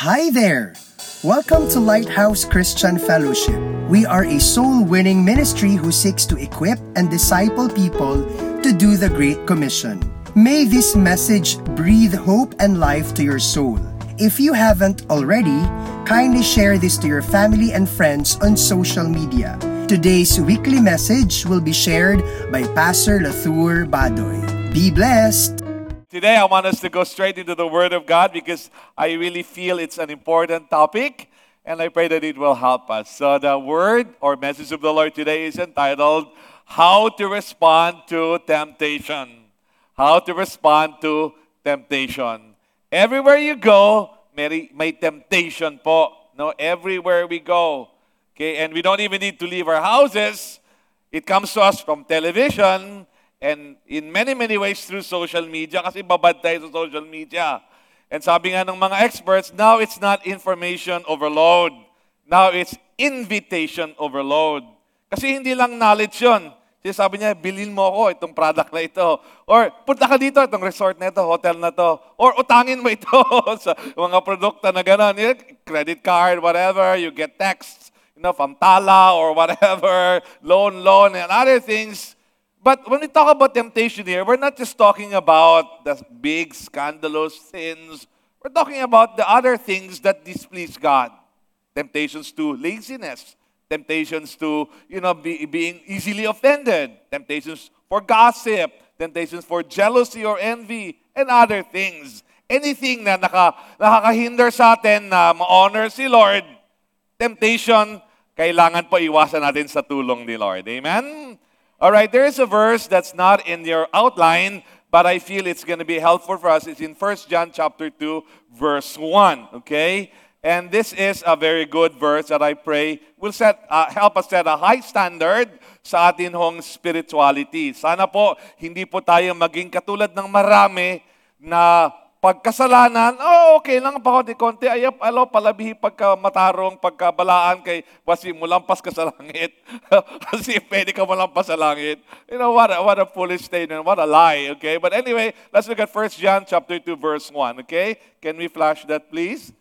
Hi there! Welcome to Lighthouse Christian Fellowship. We are a soul winning ministry who seeks to equip and disciple people to do the Great Commission. May this message breathe hope and life to your soul. If you haven't already, kindly share this to your family and friends on social media. Today's weekly message will be shared by Pastor Latour Badoy. Be blessed! Today, I want us to go straight into the Word of God because I really feel it's an important topic and I pray that it will help us. So, the word or message of the Lord today is entitled How to Respond to Temptation. How to Respond to Temptation. Everywhere you go, may, may temptation po. No, everywhere we go. Okay, and we don't even need to leave our houses. It comes to us from television, And in many, many ways through social media, kasi babad tayo sa social media. And sabi nga ng mga experts, now it's not information overload. Now it's invitation overload. Kasi hindi lang knowledge yun. Kasi sabi niya, bilhin mo ako itong product na ito. Or punta ka dito, itong resort na ito, hotel na to. Or utangin mo ito sa mga produkto na gano'n. Credit card, whatever, you get texts, you know, from Tala or whatever, loan, loan, and other things. But when we talk about temptation here, we're not just talking about the big scandalous sins. We're talking about the other things that displease God. Temptations to laziness, temptations to, you know, be, being easily offended, temptations for gossip, temptations for jealousy or envy, and other things. Anything na naka, nakakahinder sa atin na ma-honor si Lord, temptation, kailangan po iwasan natin sa tulong ni Lord. Amen? All right, there is a verse that's not in your outline, but I feel it's going to be helpful for us. It's in 1 John chapter 2, verse 1, okay? And this is a very good verse that I pray will set, uh, help us set a high standard sa atin hong spirituality. Sana po, hindi po tayo maging katulad ng marami na pagkasalanan, oh, okay lang pa konti-konti, ayap, alo, palabihi pagka matarong, pagka balaan kay wasi mo lampas ka sa langit. Kasi pwede ka malampas sa langit. You know, what a, what a foolish statement, what a lie, okay? But anyway, let's look at 1 John chapter 2, verse 1, okay? Can we flash that, please?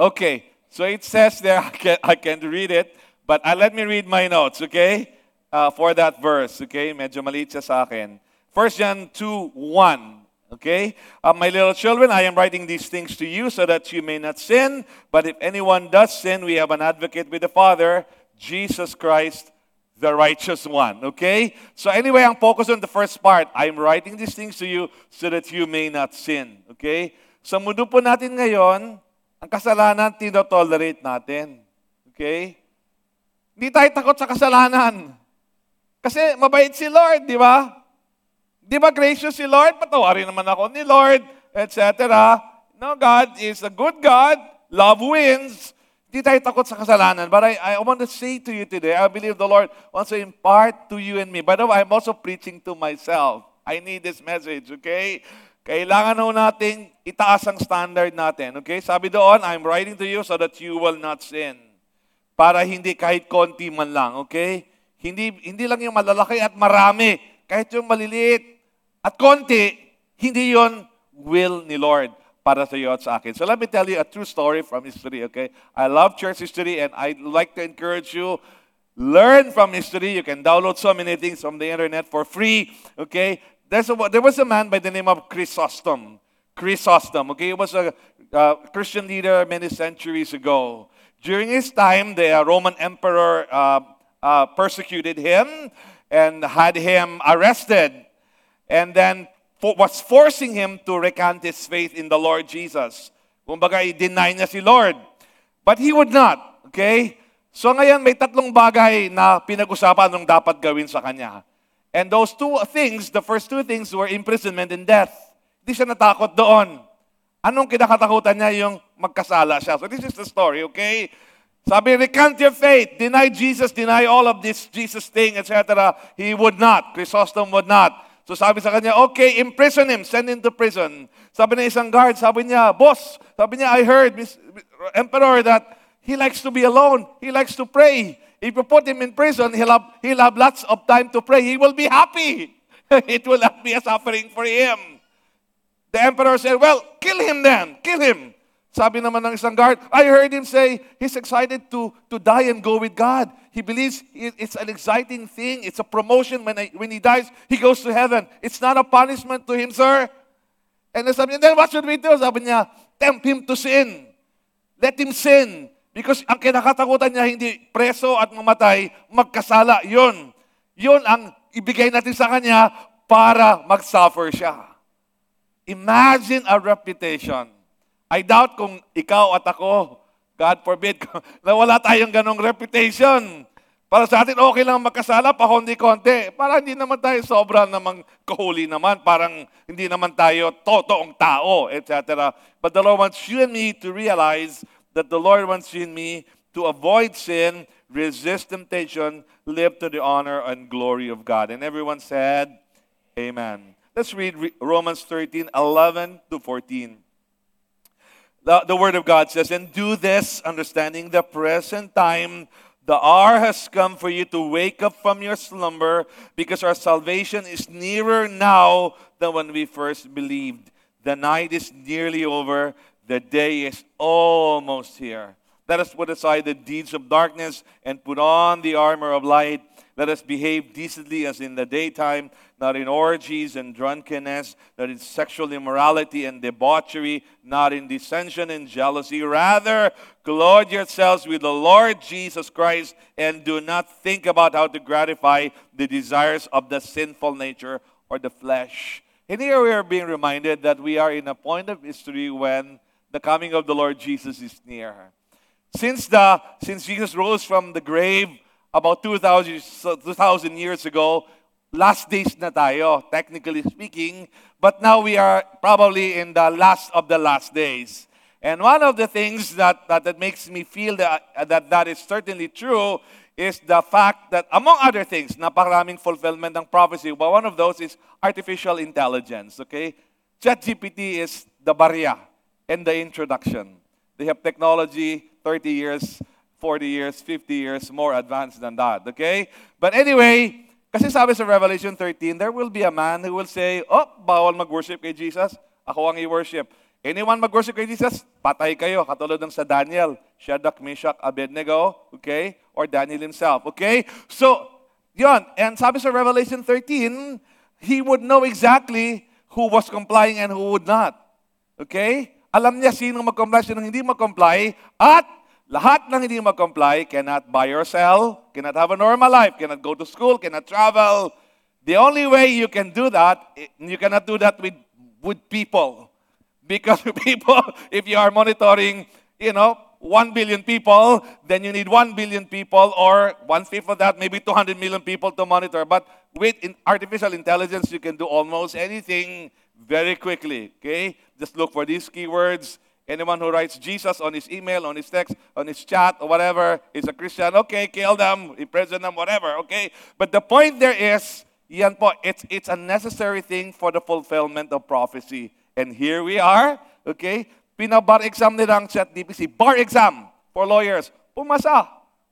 Okay, so it says there, I can't, I can't read it, but uh, let me read my notes, okay? Uh, for that verse, okay? Medyo maliit siya sa akin. 1 John 2 1. Okay? Uh, my little children, I am writing these things to you so that you may not sin. But if anyone does sin, we have an advocate with the Father, Jesus Christ, the righteous one. Okay? So, anyway, ang focus on the first part. I'm writing these things to you so that you may not sin. Okay? Sa mundo po natin ngayon, ang kasalanan, tinotolerate natin. Okay? Hindi tayo takot sa kasalanan. Kasi mabait si Lord, di ba? Di ba gracious si Lord? Patawarin naman ako ni Lord, etc. No, God is a good God. Love wins. Di tayo takot sa kasalanan. But I, I want to say to you today, I believe the Lord wants to impart to you and me. By the way, I'm also preaching to myself. I need this message, okay? Kailangan ho natin itaas ang standard natin, okay? Sabi doon, I'm writing to you so that you will not sin. Para hindi kahit konti man lang, okay? Hindi, hindi lang yung malalaki at marami. Kahit yung maliliit, at konti, hindi yon will ni Lord para sa iyo at sa akin. So let me tell you a true story from history, okay? I love church history and I'd like to encourage you, learn from history. You can download so many things from the internet for free, okay? There's a, there was a man by the name of Chrysostom. Chrysostom, okay? He was a uh, Christian leader many centuries ago. During his time, the uh, Roman emperor uh, uh persecuted him and had him arrested and then was forcing him to recant his faith in the Lord Jesus. Kumbaga, i-deny niya si Lord. But he would not. Okay? So ngayon, may tatlong bagay na pinag-usapan nung dapat gawin sa kanya. And those two things, the first two things were imprisonment and death. Hindi siya natakot doon. Anong kinakatakutan niya? Yung magkasala siya. So this is the story, okay? Sabi, recant your faith. Deny Jesus, deny all of this Jesus thing, etc. He would not. Chrysostom would not. So sabi sa kanya, okay, imprison him, send him to prison. Sabi ng isang guard, sabi niya, boss, sabi niya, I heard, Emperor, that he likes to be alone. He likes to pray. If you put him in prison, he'll have, he'll have lots of time to pray. He will be happy. It will not be a suffering for him. The emperor said, well, kill him then. Kill him. Sabi naman ng isang guard, I heard him say he's excited to, to die and go with God. He believes it's an exciting thing. It's a promotion. When, I, when he dies, he goes to heaven. It's not a punishment to him, sir. And then sabi niya, then what should we do? Sabi niya, tempt him to sin. Let him sin. Because ang kinakatakutan niya, hindi preso at mamatay, magkasala. Yun. Yun ang ibigay natin sa kanya para mag-suffer siya. Imagine a reputation I doubt kung ikaw at ako, God forbid, na wala tayong ganong reputation. Para sa atin, okay lang magkasala, pa konti-konti. Para hindi naman tayo sobra namang kahuli naman. Parang hindi naman tayo totoong tao, etc. But the Lord wants you and me to realize that the Lord wants you and me to avoid sin, resist temptation, live to the honor and glory of God. And everyone said, Amen. Let's read Romans 13, 11 to 14. The, the Word of God says, And do this, understanding the present time, the hour has come for you to wake up from your slumber, because our salvation is nearer now than when we first believed. The night is nearly over, the day is almost here. Let us put aside the deeds of darkness and put on the armor of light. Let us behave decently as in the daytime, not in orgies and drunkenness, not in sexual immorality and debauchery, not in dissension and jealousy. Rather, clothe yourselves with the Lord Jesus Christ and do not think about how to gratify the desires of the sinful nature or the flesh. And here we are being reminded that we are in a point of history when the coming of the Lord Jesus is near. Since, the, since Jesus rose from the grave, about 2,000, 2,000 years ago, last days na tayo, technically speaking, but now we are probably in the last of the last days. And one of the things that, that, that makes me feel that, that that is certainly true is the fact that, among other things, napakaraming fulfillment ng prophecy, but one of those is artificial intelligence, okay? ChatGPT is the barya and the introduction. They have technology 30 years 40 years, 50 years more advanced than that. Okay? But anyway, kasi sabi sa Revelation 13, there will be a man who will say, Oh, bawal mag-worship kay Jesus. Ako ang i-worship. Anyone mag-worship kay Jesus, patay kayo. Katulad ng sa Daniel, Shadrach, Meshach, Abednego, okay? Or Daniel himself, okay? So, yon. And sabi sa Revelation 13, he would know exactly who was complying and who would not. Okay? Alam niya sino mag-comply, sino hindi mag-comply, at lahat ng hindi mag-comply cannot buy or sell, cannot have a normal life, cannot go to school, cannot travel. The only way you can do that, you cannot do that with, with people. Because people, if you are monitoring, you know, 1 billion people, then you need 1 billion people or one fifth of that, maybe 200 million people to monitor. But with artificial intelligence, you can do almost anything very quickly. Okay? Just look for these keywords Anyone who writes Jesus on his email, on his text, on his chat, or whatever is a Christian. Okay, kill them, imprison them, whatever. Okay? But the point there is, yan po, it's, it's a necessary thing for the fulfillment of prophecy. And here we are, okay? Pinabar exam nila chat DPC. Bar exam for lawyers. Pumasa.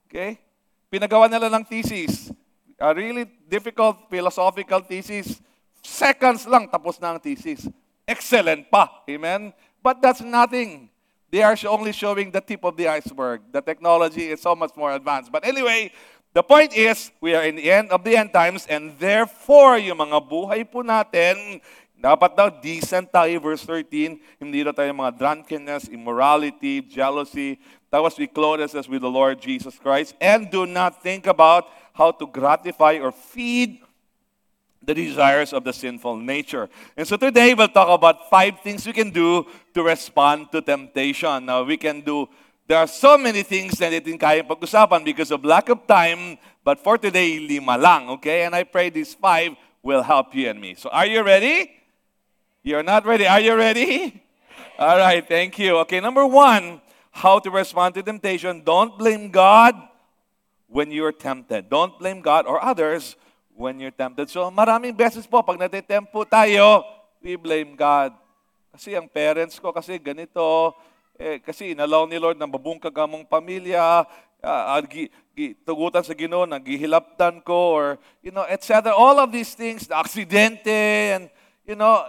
Okay? Pinagawa nila thesis. A really difficult philosophical thesis. Seconds lang tapos na ang thesis. Excellent pa. Amen? But that's nothing. They are only showing the tip of the iceberg. The technology is so much more advanced. But anyway, the point is, we are in the end of the end times and therefore, yung mga buhay po natin, dapat daw decent tayo, verse 13, hindi daw tayo mga drunkenness, immorality, jealousy. Tapos we clothe us with the Lord Jesus Christ and do not think about how to gratify or feed the desires of the sinful nature. And so today we'll talk about five things we can do to respond to temptation. Now we can do, there are so many things na natin kaya pag-usapan because of lack of time, but for today, lima lang, okay? And I pray these five will help you and me. So are you ready? You're not ready. Are you ready? All right, thank you. Okay, number one, how to respond to temptation. Don't blame God when you're tempted. Don't blame God or others when you're tempted. So maraming beses po, pag natitempo tayo, we blame God. Kasi ang parents ko, kasi ganito, eh, kasi inalaw ni Lord na mabungkag among pamilya, uh, gi, gi, tugutan sa Ginoo, naghihilaptan ko, or, you know, etc. All of these things, the aksidente, and, you know,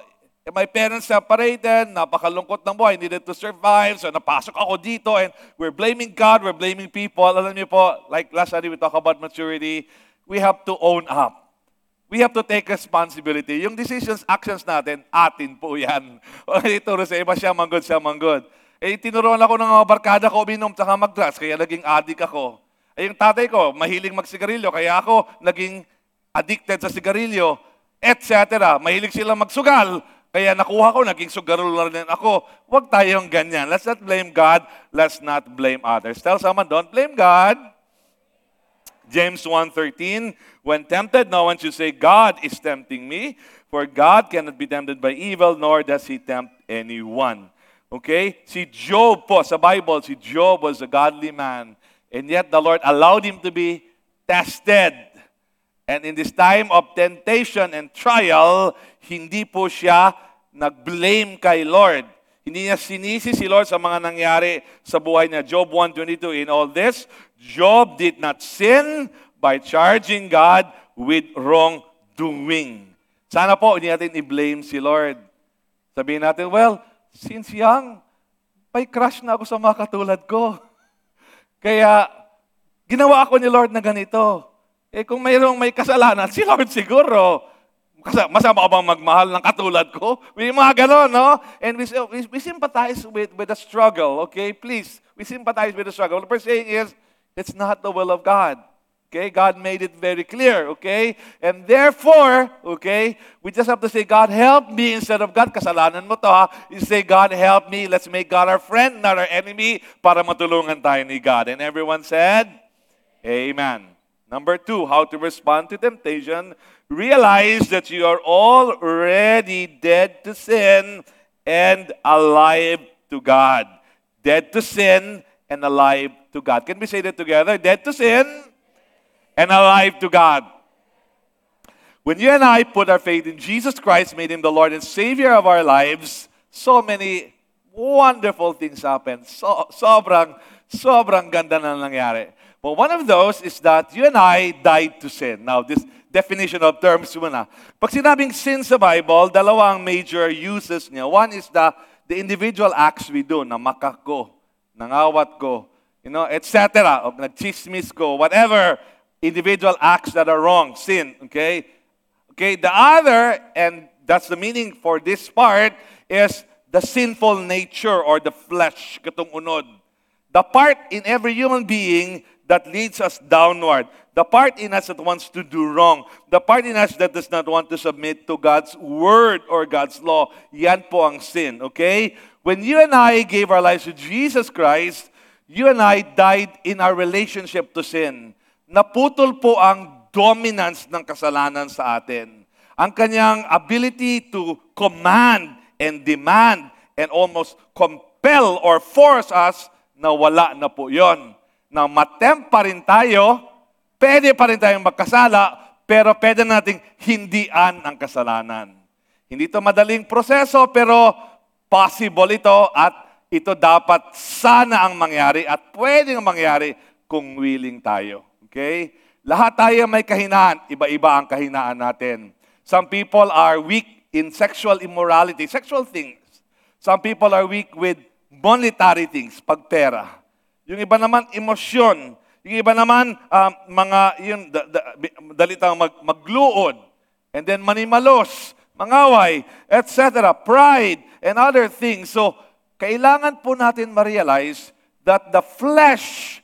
my parents separated, napakalungkot ng buhay, needed to survive, so napasok ako dito, and we're blaming God, we're blaming people. Alam niyo po, like last Sunday we talk about maturity, we have to own up. We have to take responsibility. Yung decisions, actions natin, atin po yan. Ituro sa iba, siya manggod, siya manggod. Eh, tinuruan ako ng mga barkada ko uminom tsaka mag-drugs, kaya naging addict ako. Eh, yung tatay ko, mahilig magsigarilyo, kaya ako naging addicted sa sigarilyo, etc. Mahilig sila magsugal, kaya nakuha ko, naging sugarol na rin ako. Huwag tayong ganyan. Let's not blame God. Let's not blame others. Tell someone, don't blame God. James 1.13, When tempted, no one should say, God is tempting me, for God cannot be tempted by evil, nor does He tempt anyone. Okay? Si Job po, sa Bible, si Job was a godly man, and yet the Lord allowed him to be tested. And in this time of temptation and trial, hindi po siya nag-blame kay Lord. Hindi niya sinisi si Lord sa mga nangyari sa buhay niya. Job 1.22, In all this, Job did not sin by charging God with wrongdoing. Sana po, hindi natin i-blame si Lord. Sabihin natin, well, since young, may crush na ako sa mga katulad ko. Kaya, ginawa ako ni Lord na ganito. Eh kung mayroong may kasalanan, si Lord siguro. Masama ka bang magmahal ng katulad ko? May mga ganon, no? And we, we, we sympathize with, with the struggle, okay? Please, we sympathize with the struggle. What we're saying is, it's not the will of God. Okay, God made it very clear, okay? And therefore, okay, we just have to say, God help me instead of God, kasalanan mo to ha. You say, God help me, let's make God our friend, not our enemy, para matulungan tayo ni God. And everyone said, Amen. Number two, how to respond to temptation. Realize that you are already dead to sin and alive to God. Dead to sin and alive to God. Can we say that together? Dead to sin and alive to God. When you and I put our faith in Jesus Christ, made him the Lord and Savior of our lives, so many wonderful things happen. So, sobrang, sobrang ganda na nangyari. But one of those is that you and I died to sin. Now, this definition of terms muna. Pag sinabing sin sa Bible, dalawang major uses niya. One is the, the individual acts we do, na makak ko, nangawat ko, you know, etc. O nagchismis ko, whatever individual acts that are wrong, sin, okay? Okay, the other, and that's the meaning for this part, is the sinful nature or the flesh, katong unod. The part in every human being that leads us downward. The part in us that wants to do wrong. The part in us that does not want to submit to God's word or God's law. Yan po ang sin, okay? When you and I gave our lives to Jesus Christ, you and I died in our relationship to sin. Naputol po ang dominance ng kasalanan sa atin. Ang kanyang ability to command and demand and almost compel or force us na wala na po yon na matempt pa rin tayo, pwede pa rin tayong magkasala, pero pwede nating hindian ang kasalanan. Hindi ito madaling proseso, pero possible ito at ito dapat sana ang mangyari at pwedeng mangyari kung willing tayo. Okay? Lahat tayo may kahinaan. Iba-iba ang kahinaan natin. Some people are weak in sexual immorality, sexual things. Some people are weak with monetary things, pagpera. Yung iba naman, emosyon. Yung iba naman, um, mga, yun, da, da, dalitang mag, magluod. And then manimalos, mangaway, etc. Pride, and other things. So, kailangan po natin ma-realize that the flesh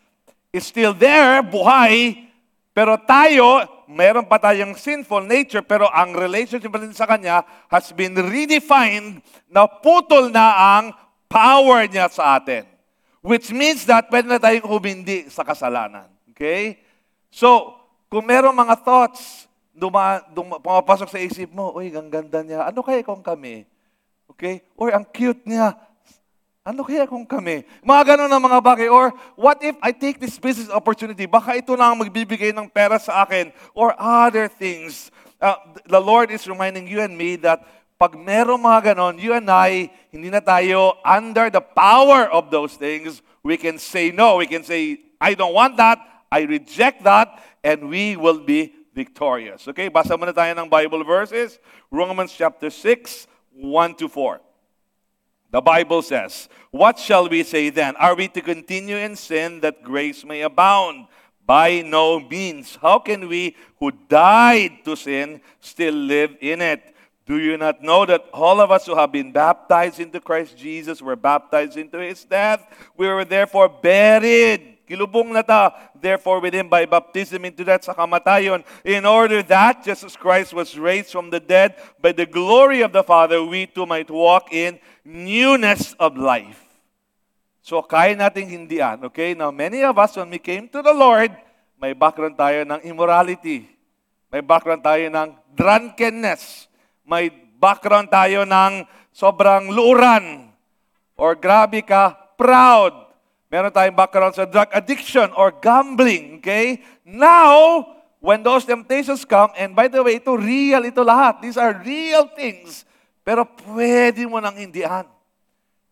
is still there, buhay, pero tayo, meron pa tayong sinful nature, pero ang relationship natin sa Kanya has been redefined na putol na ang power niya sa atin. Which means that pwede na tayong humindi sa kasalanan. Okay? So, kung meron mga thoughts, duma, duma, pumapasok sa isip mo, uy, ang ganda niya. Ano kaya kung kami? Okay? Or ang cute niya. Ano kaya kung kami? Mga ganun na mga bagay. Or what if I take this business opportunity? Baka ito na ang magbibigay ng pera sa akin. Or other things. Uh, the Lord is reminding you and me that pag meron mga ganon, you and I, hindi na tayo under the power of those things. We can say no. We can say, I don't want that. I reject that. And we will be victorious. Okay, basa muna tayo ng Bible verses. Romans chapter 6, 1 to 4. The Bible says, What shall we say then? Are we to continue in sin that grace may abound? By no means. How can we who died to sin still live in it? Do you not know that all of us who have been baptized into Christ Jesus were baptized into his death? We were therefore buried Kilubong na ta, therefore with him by baptism into that sa kamatayon, in order that Jesus Christ was raised from the dead by the glory of the Father, we too might walk in newness of life. So kaya nating hindian, okay? Now many of us, when we came to the Lord, may background tayo ng immorality. May background tayo ng drunkenness. May background tayo ng sobrang luuran. Or grabe ka, proud Meron tayong background sa drug addiction or gambling, okay? Now, when those temptations come, and by the way, ito real, ito lahat. These are real things. Pero pwede mo nang hindihan.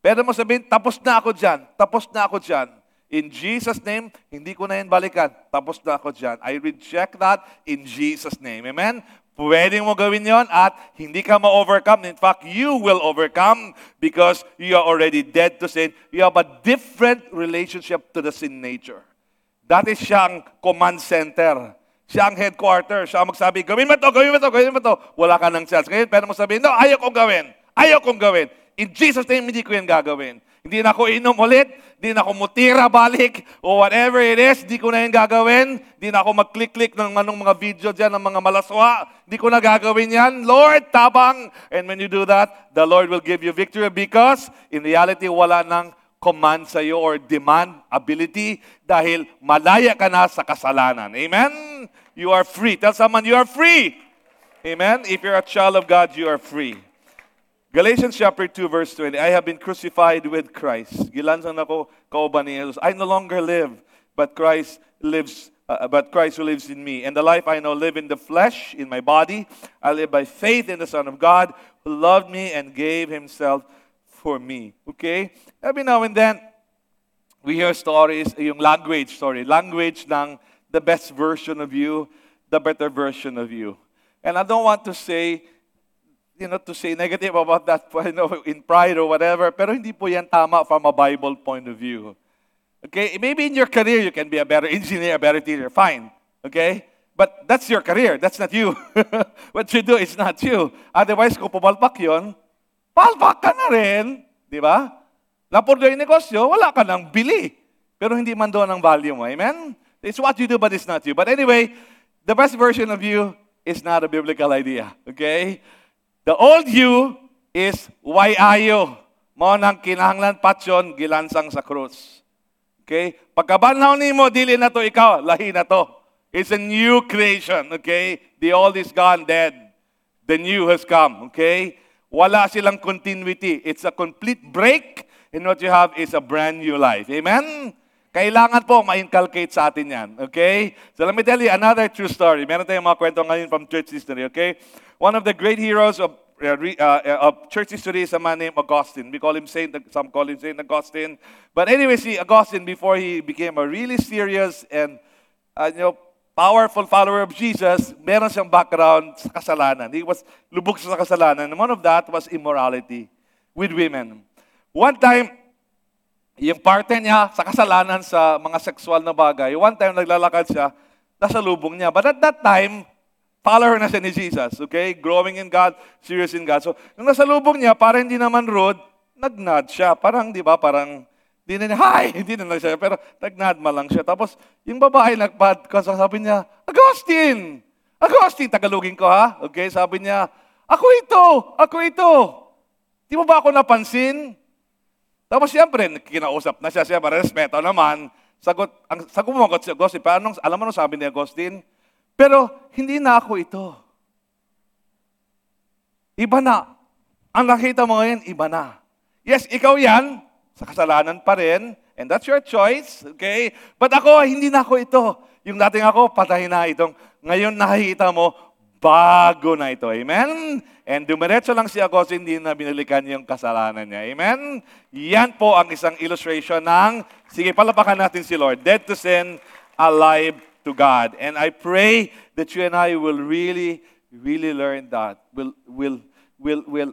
Pwede mo sabihin, tapos na ako dyan. Tapos na ako dyan. In Jesus' name, hindi ko na yan balikan. Tapos na ako dyan. I reject that in Jesus' name. Amen? Pwede mo gawin yon at hindi ka ma-overcome. In fact, you will overcome because you are already dead to sin. You have a different relationship to the sin nature. That is siyang command center. Siya ang headquarter. Siya ang magsabi, gawin mo to, gawin mo to, gawin mo to. Wala ka ng chance. Ngayon, pero mo sabihin, no, ayaw kong gawin. Ayaw kong gawin. In Jesus' name, hindi ko yan gagawin. Hindi na ako inom ulit, hindi na ako mutira balik, o whatever it is, hindi ko na yung gagawin. Hindi na ako mag-click-click ng manong mga video dyan, ng mga malaswa. Hindi ko na gagawin yan. Lord, tabang! And when you do that, the Lord will give you victory because in reality, wala nang command sa iyo or demand, ability, dahil malaya ka na sa kasalanan. Amen? You are free. Tell someone, you are free. Amen? If you're a child of God, you are free. Galatians chapter 2 verse 20, I have been crucified with Christ. Kauban ni Jesus. I no longer live, but Christ lives uh, but Christ who lives in me. And the life I now live in the flesh, in my body, I live by faith in the Son of God who loved me and gave himself for me. Okay? Every now and then, we hear stories, yung language story, language ng the best version of you, the better version of you. And I don't want to say you know, to say negative about that you know, in pride or whatever, pero hindi po yan tama from a Bible point of view. Okay? Maybe in your career, you can be a better engineer, a better teacher. Fine. Okay? But that's your career. That's not you. What you do is not you. Otherwise, kung pumalpak yun, palpak ka na rin. Di ba? Napurdo yung negosyo, wala ka nang bili. Pero hindi man doon ang value mo. Amen? It's what you do, but it's not you. But anyway, the best version of you is not a biblical idea. Okay? The old you is why ayo. Mo nang kinahanglan patyon gilansang sa krus. Okay? Pagkabanhaw nimo dili na to ikaw, lahi na to. It's a new creation, okay? The old is gone, dead. The new has come, okay? Wala silang continuity. It's a complete break and what you have is a brand new life. Amen? Kailangan po ma-inculcate sa atin yan. Okay? So let me tell you another true story. Meron tayong mga kwento ngayon from church history. Okay? One of the great heroes of, uh, uh, of church history is a man named Augustine. We call him Saint, some call him Saint Augustine. But anyway, see, Augustine, before he became a really serious and uh, you know, powerful follower of Jesus, meron siyang background sa kasalanan. He was lubog sa kasalanan. And one of that was immorality with women. One time, yung parte niya sa kasalanan sa mga sexual na bagay, one time naglalakad siya, nasa lubong niya. But at that time, follower na siya ni Jesus, okay? Growing in God, serious in God. So, nung nasa lubong niya, para hindi naman rude, nag-nod siya. Parang, di ba, parang, hindi na niya, hi! Hindi na lang siya, pero nag-nod ma lang siya. Tapos, yung babae nagpad, sabi niya, Agustin! Agustin! Tagalogin ko, ha? Okay, sabi niya, ako ito! Ako ito! Di mo ba ako napansin? Tapos, siyempre, kinausap na siya, para respeto naman. Sagot, ang, sagot mo si Agustin, paano, alam mo nung sabi ni Agustin? Pero hindi na ako ito. Iba na. Ang nakita mo ngayon, iba na. Yes, ikaw yan, sa kasalanan pa rin, and that's your choice, okay? But ako, hindi na ako ito. Yung dating ako, patay na itong. Ngayon nakikita mo, bago na ito. Amen? And dumiretso lang si Agustin, hindi na binalikan yung kasalanan niya. Amen? Yan po ang isang illustration ng, sige, palapakan natin si Lord. Dead to sin, alive to God. And I pray that you and I will really, really learn that. Will, will, will, will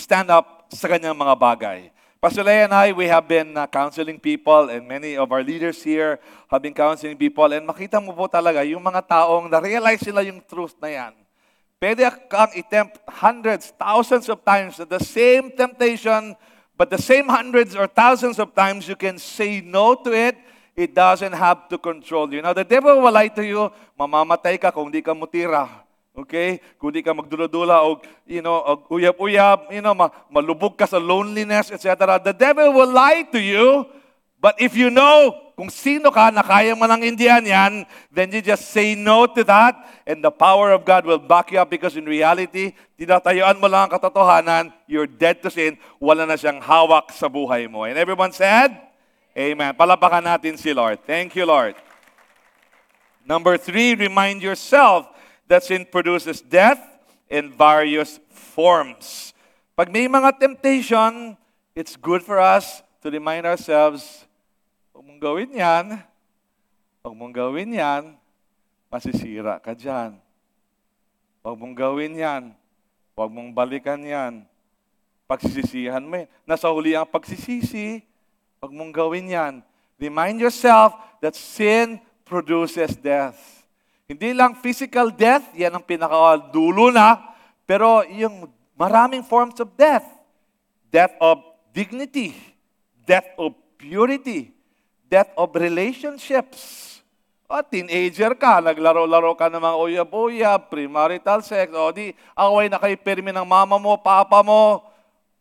stand up sa kanyang mga bagay. Pastor Leia and I, we have been uh, counseling people and many of our leaders here have been counseling people and makita mo po talaga yung mga taong na-realize sila yung truth na yan. Pwede kang hundreds, thousands of times the same temptation, but the same hundreds or thousands of times you can say no to it, it doesn't have to control you. Now, the devil will lie to you, mamamatay ka kung di ka mutira. Okay? Kung di ka magdula-dula o, you know, uyab-uyab, you know, ma- malubog ka sa loneliness, etc. The devil will lie to you, but if you know kung sino ka na kaya mo ng Indian yan, then you just say no to that, and the power of God will back you up because in reality, tinatayuan mo lang ang katotohanan, you're dead to sin, wala na siyang hawak sa buhay mo. And everyone said, Amen. Palapakan natin si Lord. Thank you, Lord. Number three, remind yourself that sin produces death in various forms. Pag may mga temptation, it's good for us to remind ourselves, huwag mong gawin yan, huwag mong gawin yan, masisira ka dyan. Huwag mong gawin yan, huwag mong balikan yan. Pagsisisihan mo yan. Nasa huli ang pagsisisi, huwag mong gawin yan. Remind yourself that sin produces death. Hindi lang physical death, yan ang pinakadulo na, pero yung maraming forms of death. Death of dignity, death of purity, death of relationships. O, teenager ka, naglaro-laro ka ng mga uyab-uyab, premarital sex, o di, away na kay permi ng mama mo, papa mo,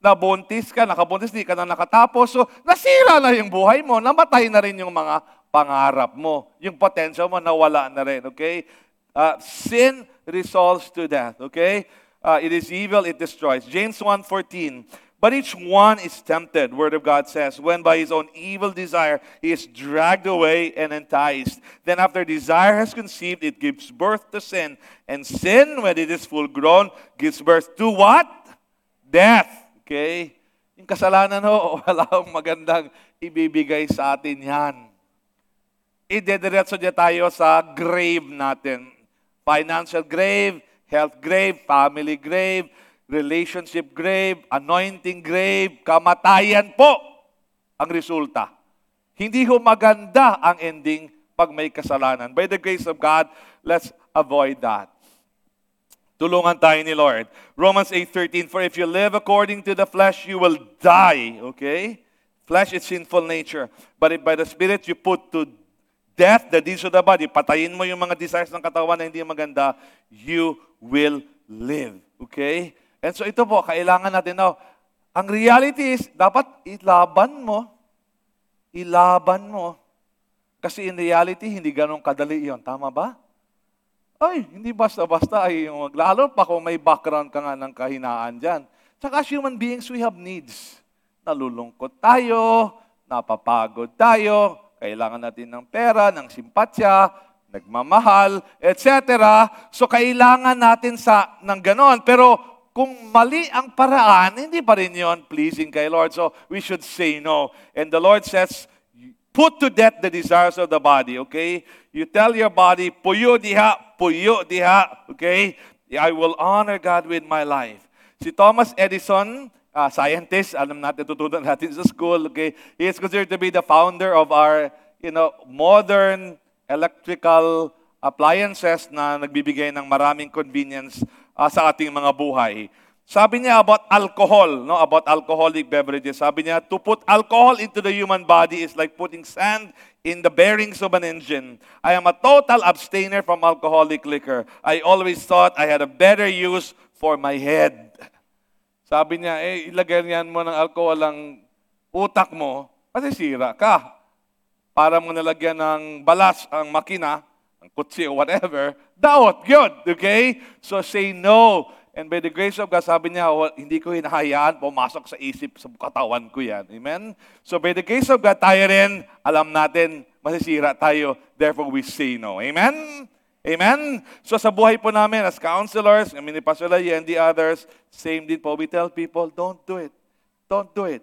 nabuntis ka, nakabuntis, di ka na nakatapos. So, nasira na yung buhay mo, namatay na rin yung mga pangarap mo. Yung potential mo, nawala na rin, okay? Uh, sin resolves to death, okay? Uh, it is evil, it destroys. James 1.14, But each one is tempted, Word of God says, when by his own evil desire he is dragged away and enticed. Then after desire has conceived, it gives birth to sin. And sin, when it is full grown, gives birth to what? Death. Okay? Yung kasalanan ho, wala akong magandang ibibigay sa atin yan. Idediretso niya tayo sa grave natin. Financial grave, health grave, family grave, relationship grave, anointing grave, kamatayan po ang resulta. Hindi ho maganda ang ending pag may kasalanan. By the grace of God, let's avoid that. Tulungan tayo ni Lord. Romans 8.13, For if you live according to the flesh, you will die. Okay? Flesh is sinful nature. But if by the Spirit you put to death the deeds of the body, patayin mo yung mga desires ng katawan na hindi maganda, you will live. Okay? And so ito po, kailangan natin now, ang reality is, dapat ilaban mo. Ilaban mo. Kasi in reality, hindi ganun kadali yon Tama ba? Ay, hindi basta-basta ay yung lalo pa kung may background ka nga ng kahinaan dyan. Saka as human beings, we have needs. Nalulungkot tayo, napapagod tayo, kailangan natin ng pera, ng simpatsya, nagmamahal, etc. So kailangan natin sa ng ganon. Pero kung mali ang paraan, hindi pa rin yon pleasing kay Lord. So we should say no. And the Lord says, put to death the desires of the body, okay? You tell your body, puyo diha, puyo diha, okay? I will honor God with my life. Si Thomas Edison, uh, scientist, alam natin, tutunan natin sa school, okay? He is considered to be the founder of our, you know, modern electrical appliances na nagbibigay ng maraming convenience uh, sa ating mga buhay. Sabi niya about alcohol, no? about alcoholic beverages. Sabi niya, to put alcohol into the human body is like putting sand in the bearings of an engine. I am a total abstainer from alcoholic liquor. I always thought I had a better use for my head. Sabi niya, eh, ilagay niyan mo ng alcohol ang utak mo, kasi sira ka. Para mo nalagyan ng balas ang makina, ang kutsi o whatever, daot, good, okay? So say no. And by the grace of God, sabi niya, well, hindi ko hinahayaan, pumasok sa isip, sa katawan ko yan. Amen? So by the grace of God, tayo rin, alam natin, masisira tayo, therefore we say no. Amen? Amen? So sa buhay po namin, as counselors, I mean, ni Pastor Lai and the others, same din po, we tell people, don't do it. Don't do it.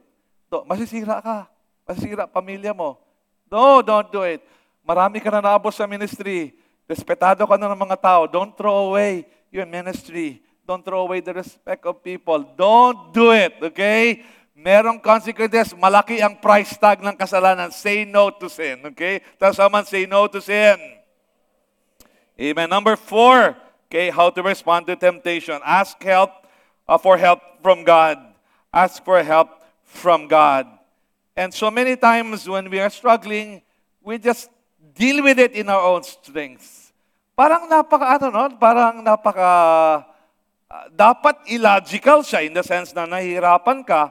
Don't, masisira ka. Masisira pamilya mo. No, don't do it. Marami ka na naabos sa ministry. Respetado ka na ng mga tao. Don't throw away your ministry. Don't throw away the respect of people. Don't do it, okay? Merong consequences. Malaki ang price tag ng kasalanan. Say no to sin, okay? Tell someone, say no to sin. Amen. Number four, okay, how to respond to temptation. Ask help uh, for help from God. Ask for help from God. And so many times when we are struggling, we just deal with it in our own strength. Parang napaka, ano no? Parang napaka, uh, dapat illogical siya in the sense na nahihirapan ka,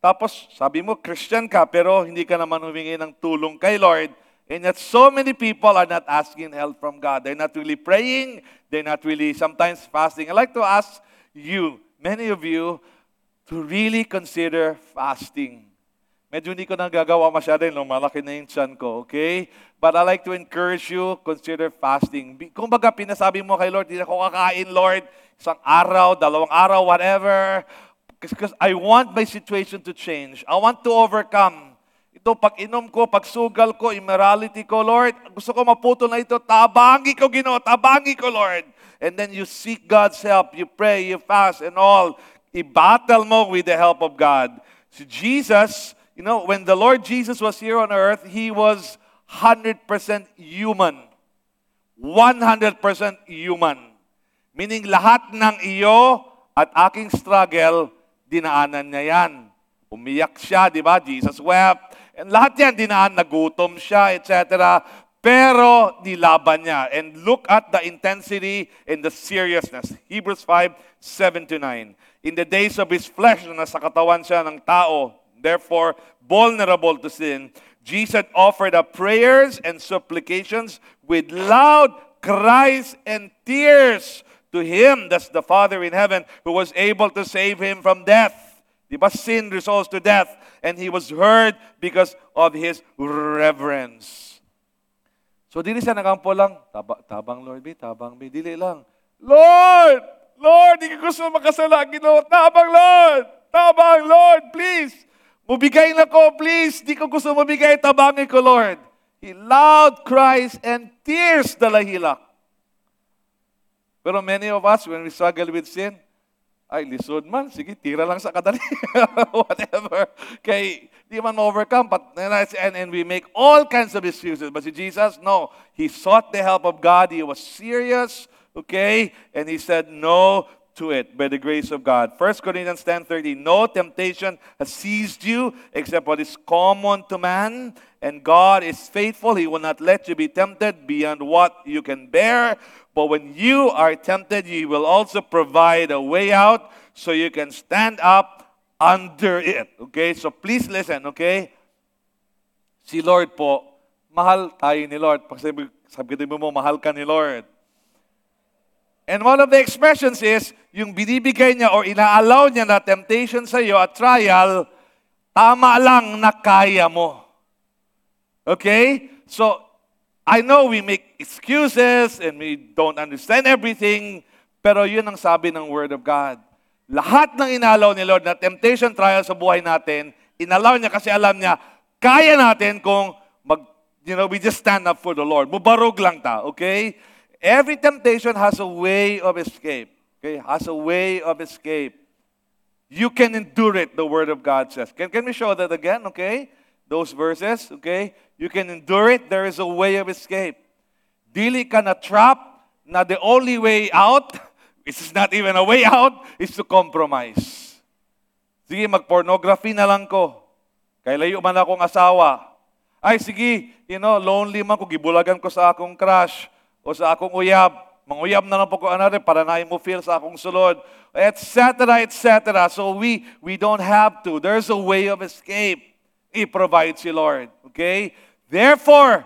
tapos sabi mo Christian ka, pero hindi ka naman humingi ng tulong kay Lord. And yet so many people are not asking help from God. They're not really praying. They're not really sometimes fasting. I'd like to ask you, many of you, to really consider fasting. Medyo hindi ko nagagawa masyado eh, no, malaki na yung chan ko, okay? But I like to encourage you, consider fasting. Kung baga, pinasabi mo kay Lord, hindi ako kakain, Lord, isang araw, dalawang araw, whatever. Because I want my situation to change. I want to overcome. Ito, pag inom ko, pag sugal ko, immorality ko, Lord, gusto ko maputol na ito, tabangi ko, Ginoo, tabangi ko, Lord. And then you seek God's help, you pray, you fast, and all. I-battle mo with the help of God. Si Jesus, You know, when the Lord Jesus was here on earth, he was 100% human. 100% human. Meaning lahat ng iyo at aking struggle, dinaanan niya yan. Umiyak siya, di ba? Jesus wept. And lahat yan, dinaan, nagutom siya, etc. Pero nilaban niya. And look at the intensity and the seriousness. Hebrews 5, 7 to 9. In the days of his flesh, na nasa katawan siya ng tao, therefore vulnerable to sin, Jesus offered up prayers and supplications with loud cries and tears to him, that's the Father in heaven, who was able to save him from death. Diba? Sin results to death. And he was heard because of his reverence. So, dili siya nagampo lang, tabang, tabang Lord, be, tabang be, dili lang. Lord! Lord, di ko gusto makasala, Ginoo. Tabang Lord! Tabang Lord, please! Mubigay na ko, please. Di ko gusto mabigay. Tabangin ko, Lord. He loud cries and tears dala hilak. Pero many of us, when we struggle with sin, ay, lisod man. Sige, tira lang sa kadali. Whatever. Kay, di man ma-overcome. But, and, and we make all kinds of excuses. But si Jesus, no. He sought the help of God. He was serious. Okay? And he said no to it by the grace of God. 1 Corinthians 10:30 No temptation has seized you except what is common to man, and God is faithful. He will not let you be tempted beyond what you can bear, but when you are tempted, he will also provide a way out so you can stand up under it. Okay? So please listen, okay? Si Lord po, mahal tayo ni Lord. Pag sabi, sabi mo, mahal ka ni Lord. And one of the expressions is, yung binibigay niya or inaalaw niya na temptation sa iyo at trial, tama lang na kaya mo. Okay? So, I know we make excuses and we don't understand everything, pero yun ang sabi ng Word of God. Lahat ng inalaw ni Lord na temptation trial sa buhay natin, inalaw niya kasi alam niya, kaya natin kung mag, you know, we just stand up for the Lord. Mubarog lang ta, okay? Every temptation has a way of escape. Okay, has a way of escape. You can endure it, the Word of God says. Can, can we show that again? Okay? Those verses, okay? You can endure it, there is a way of escape. Dili ka na trap na the only way out, this is not even a way out, is to compromise. Sige, mag-pornography na lang ko. Kay layo man akong asawa. Ay, sige, you know, lonely man ko, gibulagan ko sa akong crush o sa akong uyab, manguyab na lang po ko another para na mo feel sa akong sulod, etc., etc. So we, we don't have to. There's a way of escape. I-provide si Lord. Okay? Therefore,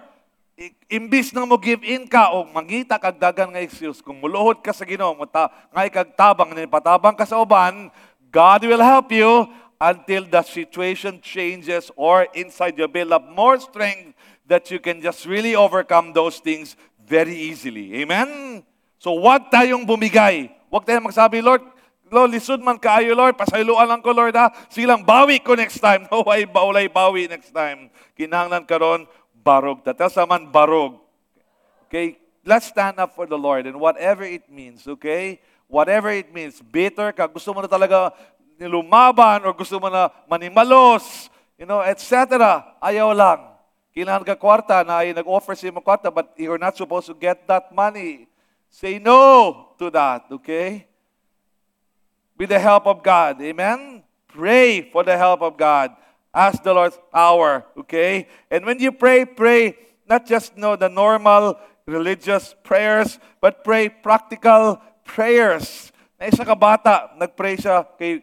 imbis na mo give in ka o mangita kag dagan nga excuse kung muluhod ka sa Ginoo mata nga ikagtabang ni patabang ka sa uban God will help you until the situation changes or inside you build up more strength that you can just really overcome those things very easily. Amen? So wag tayong bumigay. Wag tayong magsabi, Lord, Lord, lisod man kaayo, Lord. Pasayloan lang ko, Lord, ha? Silang bawi ko next time. No, ay baulay bawi next time. Kinahanglan karon barog. Tatas barog. Okay? Let's stand up for the Lord and whatever it means, okay? whatever it means, bitter ka, gusto mo na talaga nilumaban or gusto mo na manimalos, you know, etc. Ayaw lang. Kailangan ka kwarta na ay nag-offer sa mo kwarta but you're not supposed to get that money. Say no to that, okay? With the help of God. Amen? Pray for the help of God. Ask the Lord's power, okay? And when you pray, pray not just know the normal religious prayers, but pray practical prayers. Na isa ka bata, nag-pray siya kay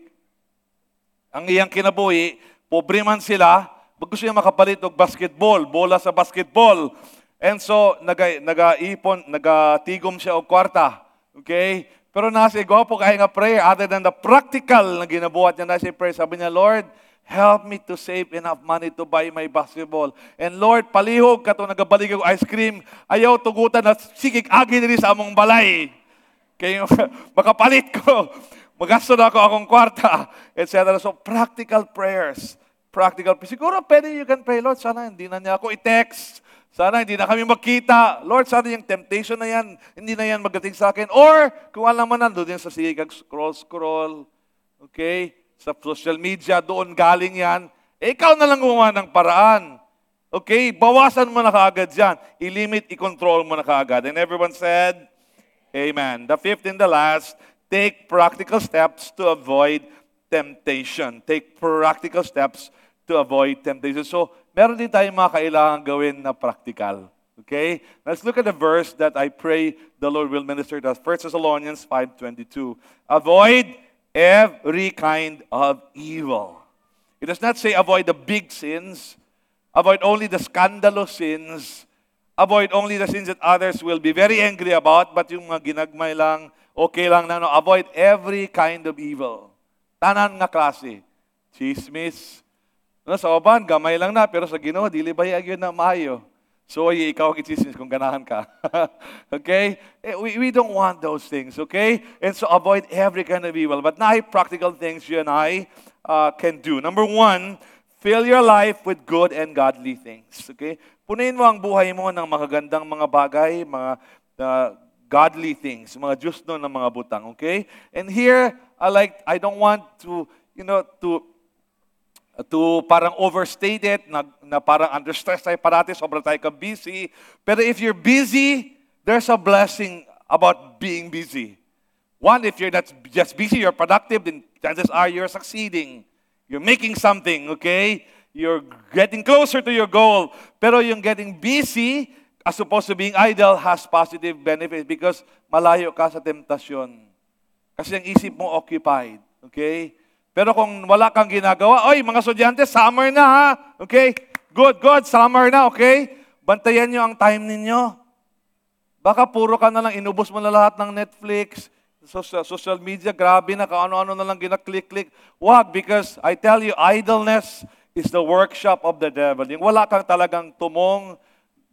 ang iyang kinabuhi, pobre man sila, gusto niya makapalit og basketball, bola sa basketball. And so, naga, naga-ipon, nagatigom siya og kwarta. Okay? Pero nasa po kaya nga prayer, other than the practical na ginabuhat niya na siya prayer, sabi niya, Lord, help me to save enough money to buy my basketball. And Lord, palihog ka to nagabalig og ice cream, ayaw tugutan na sigig agi diri sa among balay. Kaya makapalit ko magasto na ako akong kwarta, etc. So, practical prayers. Practical. Siguro pwede you can pray, Lord, sana hindi na niya ako i-text. Sana hindi na kami magkita. Lord, sana yung temptation na yan, hindi na yan magating sa akin. Or, kung alam mo na, doon yan sa sige, scroll-scroll. Okay? Sa social media, doon galing yan. Eh, ikaw na lang gumawa ng paraan. Okay? Bawasan mo na kaagad yan. I-limit, i-control mo na kaagad. And everyone said, Amen. The fifth and the last, Take practical steps to avoid temptation. Take practical steps to avoid temptation. So, meron din tayong mga kailangan gawin na practical. Okay? Let's look at the verse that I pray the Lord will minister to us. 1 Thessalonians 5.22 Avoid every kind of evil. It does not say avoid the big sins. Avoid only the scandalous sins. Avoid only the sins that others will be very angry about, but yung mga ginagmay lang, okay lang na, no? avoid every kind of evil. Tanan nga klase. Chismis. No, sa oban, gamay lang na, pero sa ginoo, dili ba yun na maayo? So, ikaw ang chismis kung ganahan ka. okay? Eh, we, we don't want those things, okay? And so, avoid every kind of evil. But now, practical things you and I uh, can do. Number one, fill your life with good and godly things. Okay? Punin mo ang buhay mo ng mga gandang mga bagay, mga uh, godly things, mga Diyos no ng mga butang, okay? And here, I like, I don't want to, you know, to, to parang overstate it, na, na parang under stress tayo parati, sobrang tayo ka busy. Pero if you're busy, there's a blessing about being busy. One, if you're not just busy, you're productive, then chances are you're succeeding. You're making something, okay? You're getting closer to your goal. Pero yung getting busy, as opposed to being idle has positive benefits because malayo ka sa temptasyon. Kasi ang isip mo occupied. Okay? Pero kung wala kang ginagawa, oy, mga estudyante, summer na ha. Okay? Good, good, summer na, okay? Bantayan nyo ang time ninyo. Baka puro ka na lang, inubos mo na lahat ng Netflix, social, social media, grabe na, kung ano-ano na lang ginaklik-klik. Wag, because I tell you, idleness is the workshop of the devil. Yung wala kang talagang tumong,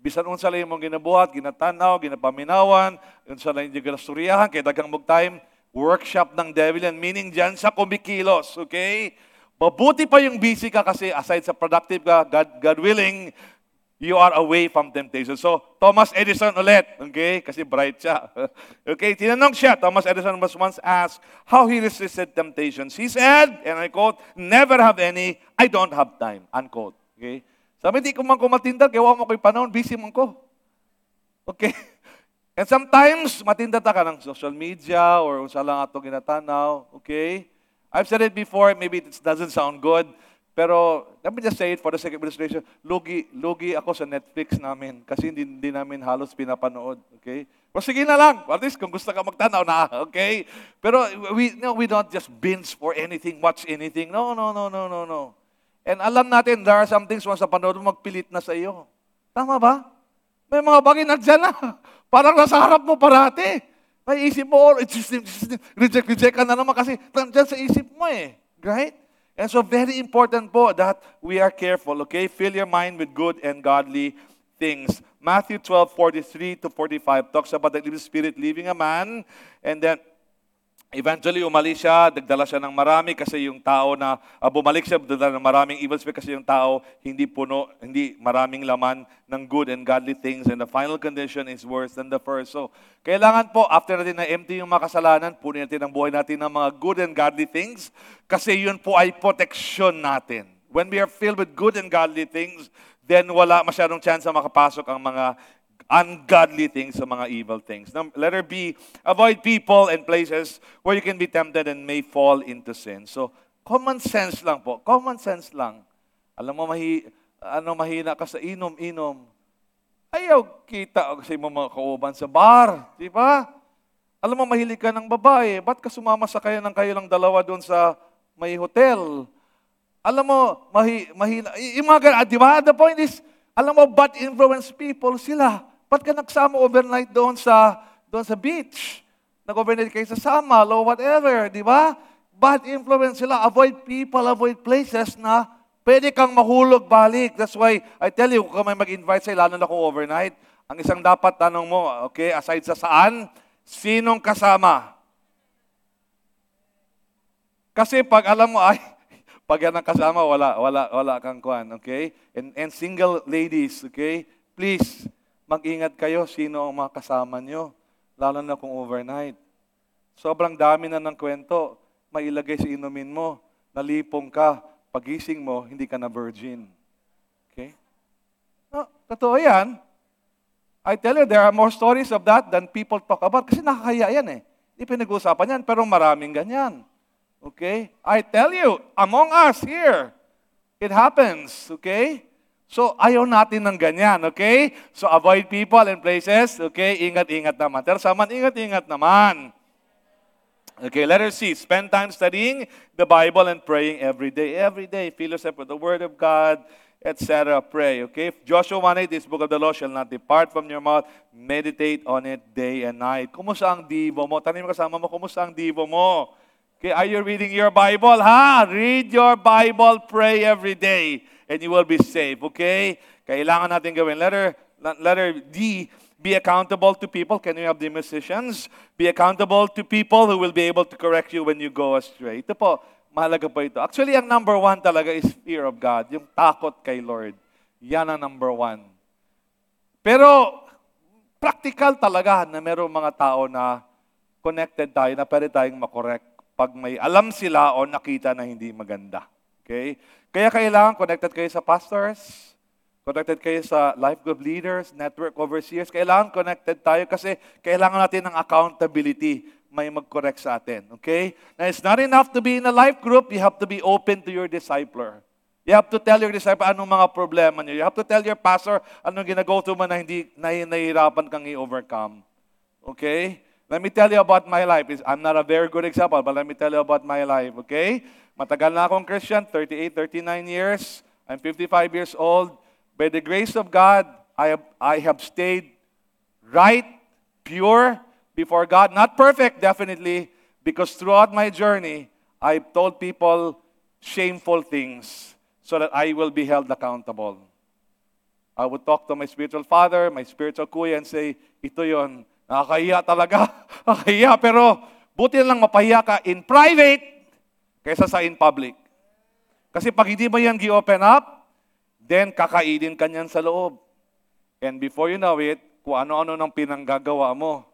bisan unsa lang imong ginabuhat, ginatanaw, ginapaminawan, unsa lang yung ginasturyahan, kay dagang mog time, workshop ng devil yan, meaning dyan sa kumikilos, okay? Mabuti pa yung busy ka kasi aside sa productive ka, God, God willing, you are away from temptation. So, Thomas Edison ulit, okay? Kasi bright siya. okay, tinanong siya, Thomas Edison was once asked how he resisted temptations. He said, and I quote, never have any, I don't have time, unquote. Okay? Sabi, di ko man ko matinda, kaya mo ko'y panahon, busy man ko. Okay? And sometimes, matinda ta ka ng social media or sa lang ato ginatanaw. Okay? I've said it before, maybe it doesn't sound good, pero let me just say it for the sake of illustration, lugi, lugi ako sa Netflix namin kasi hindi, hindi namin halos pinapanood. Okay? Pero sige na lang. At least kung gusto ka magtanaw na. Okay? Pero we, no, we don't just binge for anything, watch anything. No, no, no, no, no, no. And alam natin, there are some things once sa panood mo, magpilit na sa iyo. Tama ba? May mga bagay na dyan na. Parang nasa harap mo parati. May isip mo, oh, reject, reject ka na naman kasi dyan sa isip mo eh. Right? And so very important po that we are careful, okay? Fill your mind with good and godly things. Matthew 12, 43 to 45 talks about the Spirit leaving a man. And then Eventually, umalis siya, nagdala siya ng marami kasi yung tao na uh, bumalik siya, nagdala ng maraming evil spirit kasi yung tao hindi puno, hindi maraming laman ng good and godly things and the final condition is worse than the first. So, kailangan po, after natin na empty yung mga kasalanan, punin natin ang buhay natin ng mga good and godly things kasi yun po ay protection natin. When we are filled with good and godly things, then wala masyadong chance na makapasok ang mga ungodly things sa mga evil things. Letter B, avoid people and places where you can be tempted and may fall into sin. So, common sense lang po. Common sense lang. Alam mo, mahi, ano, mahina ka sa inom-inom. Ayaw kita kasi mo mga kauban sa bar. Di ba? Alam mo, mahilig ka ng babae. Ba't ka sumama sa kayo ng kayo lang dalawa doon sa may hotel? Alam mo, mahi, mahina. Yung mga ganun, di ba? The point is, alam mo, bad influence people sila. Ba't ka nagsama overnight doon sa, doon sa beach? Nag-overnight kayo sa Samal o whatever, di ba? Bad influence sila. Avoid people, avoid places na pwede kang mahulog balik. That's why I tell you, kung may mag-invite sa'yo, lalo na kung overnight, ang isang dapat tanong mo, okay, aside sa saan, sinong kasama? Kasi pag alam mo, ay, pag yan ang kasama, wala, wala, wala kang kuhan, okay? And, and single ladies, okay? Please, mag-ingat kayo sino ang mga kasama nyo, lalo na kung overnight. Sobrang dami na ng kwento, mailagay sa inumin mo, nalipong ka, pagising mo, hindi ka na virgin. Okay? No, totoo yan. I tell you, there are more stories of that than people talk about kasi nakakaya yan eh. Hindi pinag-uusapan yan, pero maraming ganyan. Okay? I tell you, among us here, it happens. Okay? So, ayaw natin ng ganyan, okay? So, avoid people and places, okay? Ingat-ingat naman. Pero saman, ingat-ingat naman. Okay, let letter C, spend time studying the Bible and praying every day. Every day, fill yourself with the Word of God, etc. Pray, okay? Joshua 1.8, this book of the law shall not depart from your mouth. Meditate on it day and night. Kumusta ang divo mo? Tanim kasama mo, kumusta ang divo mo? Okay, are you reading your Bible? Ha? Read your Bible, pray every day and you will be saved. Okay? Kailangan natin gawin. Letter, letter D, be accountable to people. Can you have the musicians? Be accountable to people who will be able to correct you when you go astray. Ito po, mahalaga po ito. Actually, ang number one talaga is fear of God. Yung takot kay Lord. Yan ang number one. Pero, practical talaga na merong mga tao na connected tayo, na pwede tayong makorek pag may alam sila o nakita na hindi maganda. Okay? Kaya kailangan connected kayo sa pastors, connected kayo sa life group leaders, network overseers. Kailangan connected tayo kasi kailangan natin ng accountability may mag-correct sa atin. Okay? Now, it's not enough to be in a life group. You have to be open to your discipler. You have to tell your disciple anong mga problema niyo. You have to tell your pastor anong ginago to mo na hindi na nahihirapan kang i-overcome. Okay? Let me tell you about my life. I'm not a very good example, but let me tell you about my life. Okay? Matagal na akong Christian, 38, 39 years. I'm 55 years old. By the grace of God, I have, I have stayed right, pure before God. Not perfect, definitely, because throughout my journey, I've told people shameful things so that I will be held accountable. I would talk to my spiritual father, my spiritual kuya, and say, ito yon, nakakahiya talaga. nakakahiya, pero buti lang mapahiya ka in private kaysa sa in public. Kasi pag hindi mo yan gi-open up, then kakainin ka niyan sa loob. And before you know it, kung ano-ano nang pinanggagawa mo.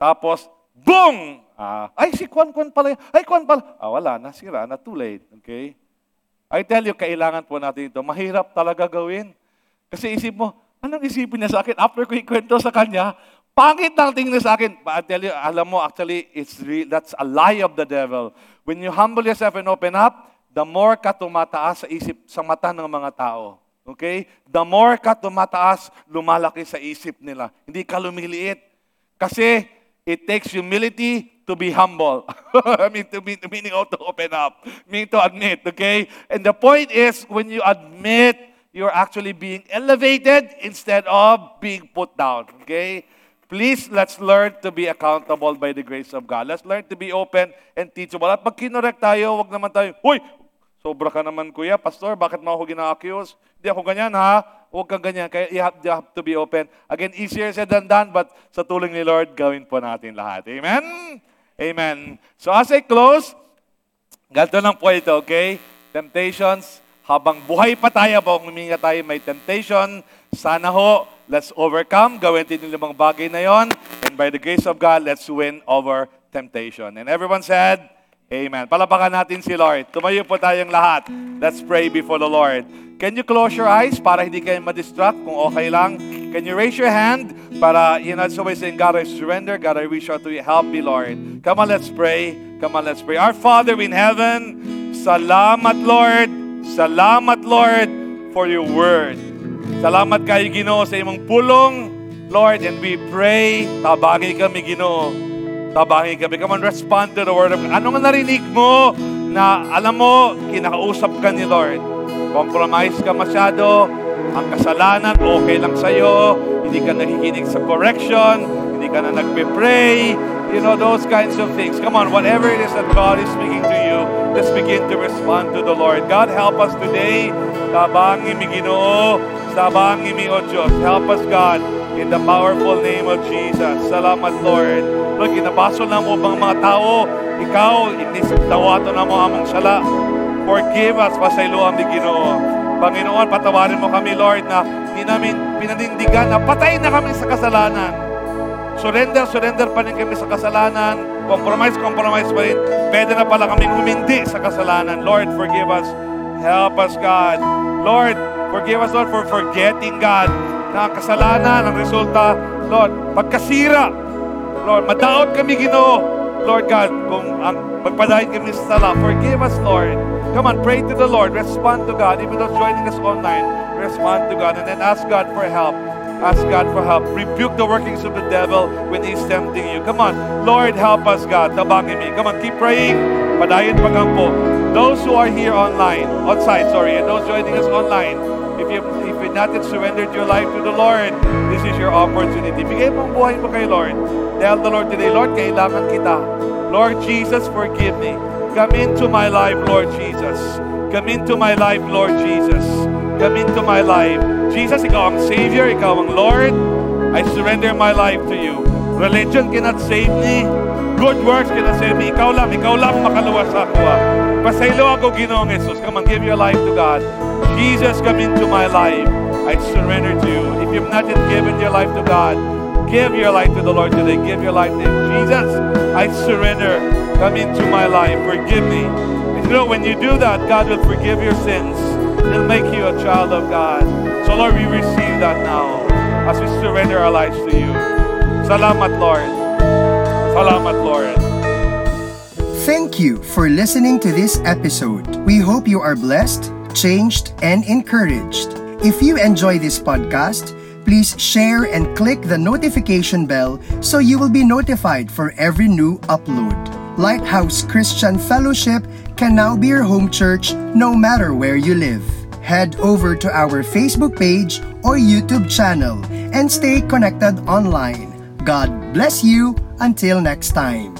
Tapos, boom! Ah, ay, si Kwan Kwan pala. Ay, Kwan pala. Ah, wala, nasira na, too late. Okay? I tell you, kailangan po natin ito. Mahirap talaga gawin. Kasi isip mo, anong isipin niya sa akin? After ko ikwento sa kanya, Pangit ang tingin sa akin. But I tell you, alam mo, actually, it's real, that's a lie of the devil. When you humble yourself and open up, the more ka tumataas sa isip, sa mata ng mga tao. Okay? The more ka tumataas, lumalaki sa isip nila. Hindi ka lumiliit. Kasi it takes humility to be humble. I mean, to be, meaning to open up. Meaning to admit, okay? And the point is, when you admit, you're actually being elevated instead of being put down. Okay? Please, let's learn to be accountable by the grace of God. Let's learn to be open and teachable. At pag kinorek tayo, wag naman tayo, Uy, sobra ka naman kuya, pastor, bakit mo ako gina-accuse? Hindi ako ganyan ha. Huwag kang ganyan. Kaya you have, you have to be open. Again, easier said than done, but sa tulong ni Lord, gawin po natin lahat. Amen? Amen. So as I close, ganito lang po ito, okay? Temptations, habang buhay pa tayo, habang huminga tayo, may temptation, sana ho, let's overcome, gawin din yung limang bagay na yon, and by the grace of God, let's win over temptation. And everyone said, Amen. Palapakan natin si Lord. Tumayo po tayong lahat. Let's pray before the Lord. Can you close your eyes para hindi kayo madistract kung okay lang? Can you raise your hand para, you know, so saying, God, I surrender. God, I reach out to you. Help me, Lord. Come on, let's pray. Come on, let's pray. Our Father in heaven, salamat, Lord. Salamat, Lord, for your word. Salamat kayo, Ginoo, sa imong pulong, Lord, and we pray, tabagi kami, Ginoo, Tabangin kami. Come on, respond to the word of God. Ano nga narinig mo na alam mo, kinakausap ka ni Lord? Compromise ka masyado, ang kasalanan okay lang sa'yo, hindi ka nakikinig sa correction, hindi ka na nagpe-pray, you know, those kinds of things. Come on, whatever it is that God is speaking to you, let's begin to respond to the Lord. God, help us today. Tabangin Ginoo, tabangin mi O Diyos. Help us, God, in the powerful name of Jesus. Salamat, Lord. Lord, ginabaso na mo bang mga tao, ikaw, inisdawato na mo among sala. Forgive us, pasayloan ni Ginoo. Panginoon, patawarin mo kami, Lord, na hindi namin pinanindigan na patay na kami sa kasalanan. Surrender, surrender pa rin kami sa kasalanan. Compromise, compromise pa rin. Pwede na pala kami kumindi sa kasalanan. Lord, forgive us. Help us, God. Lord, forgive us, Lord, for forgetting, God, na kasalanan ang resulta, Lord, pagkasira Lord, madaot kami, Ginoo. Lord God, kung ang magpadahin kami sa sala, forgive us, Lord. Come on, pray to the Lord. Respond to God. Even those joining us online, respond to God. And then ask God for help. Ask God for help. Rebuke the workings of the devil when he's tempting you. Come on. Lord, help us, God. Tabangin me. Come on, keep praying. Padayon pagampo. Those who are here online, outside, sorry, and those joining us online, you if you not yet surrendered your life to the Lord, this is your opportunity. Bigay mo ang buhay mo kay Lord. Tell the Lord today, Lord, kailangan kita. Lord Jesus, forgive me. Come into my life, Lord Jesus. Come into my life, Lord Jesus. Come into my life. Jesus, ikaw ang Savior, ikaw ang Lord. I surrender my life to you. Religion cannot save me. Good works cannot save me. Ikaw lang, ikaw lang makaluwas sa ako. Pasaylo ako, Ginoong Jesus. Come on, give your life to God. Jesus, come into my life. I surrender to you. If you've not yet given your life to God, Give your life to the Lord today. Give your life to Him. Jesus, I surrender. Come into my life. Forgive me. And you know, when you do that, God will forgive your sins. He'll make you a child of God. So, Lord, we receive that now as we surrender our lives to you. Salamat, Lord. Salamat, Lord. Thank you for listening to this episode. We hope you are blessed, changed, and encouraged. If you enjoy this podcast, please share and click the notification bell so you will be notified for every new upload. Lighthouse Christian Fellowship can now be your home church no matter where you live. Head over to our Facebook page or YouTube channel and stay connected online. God bless you until next time.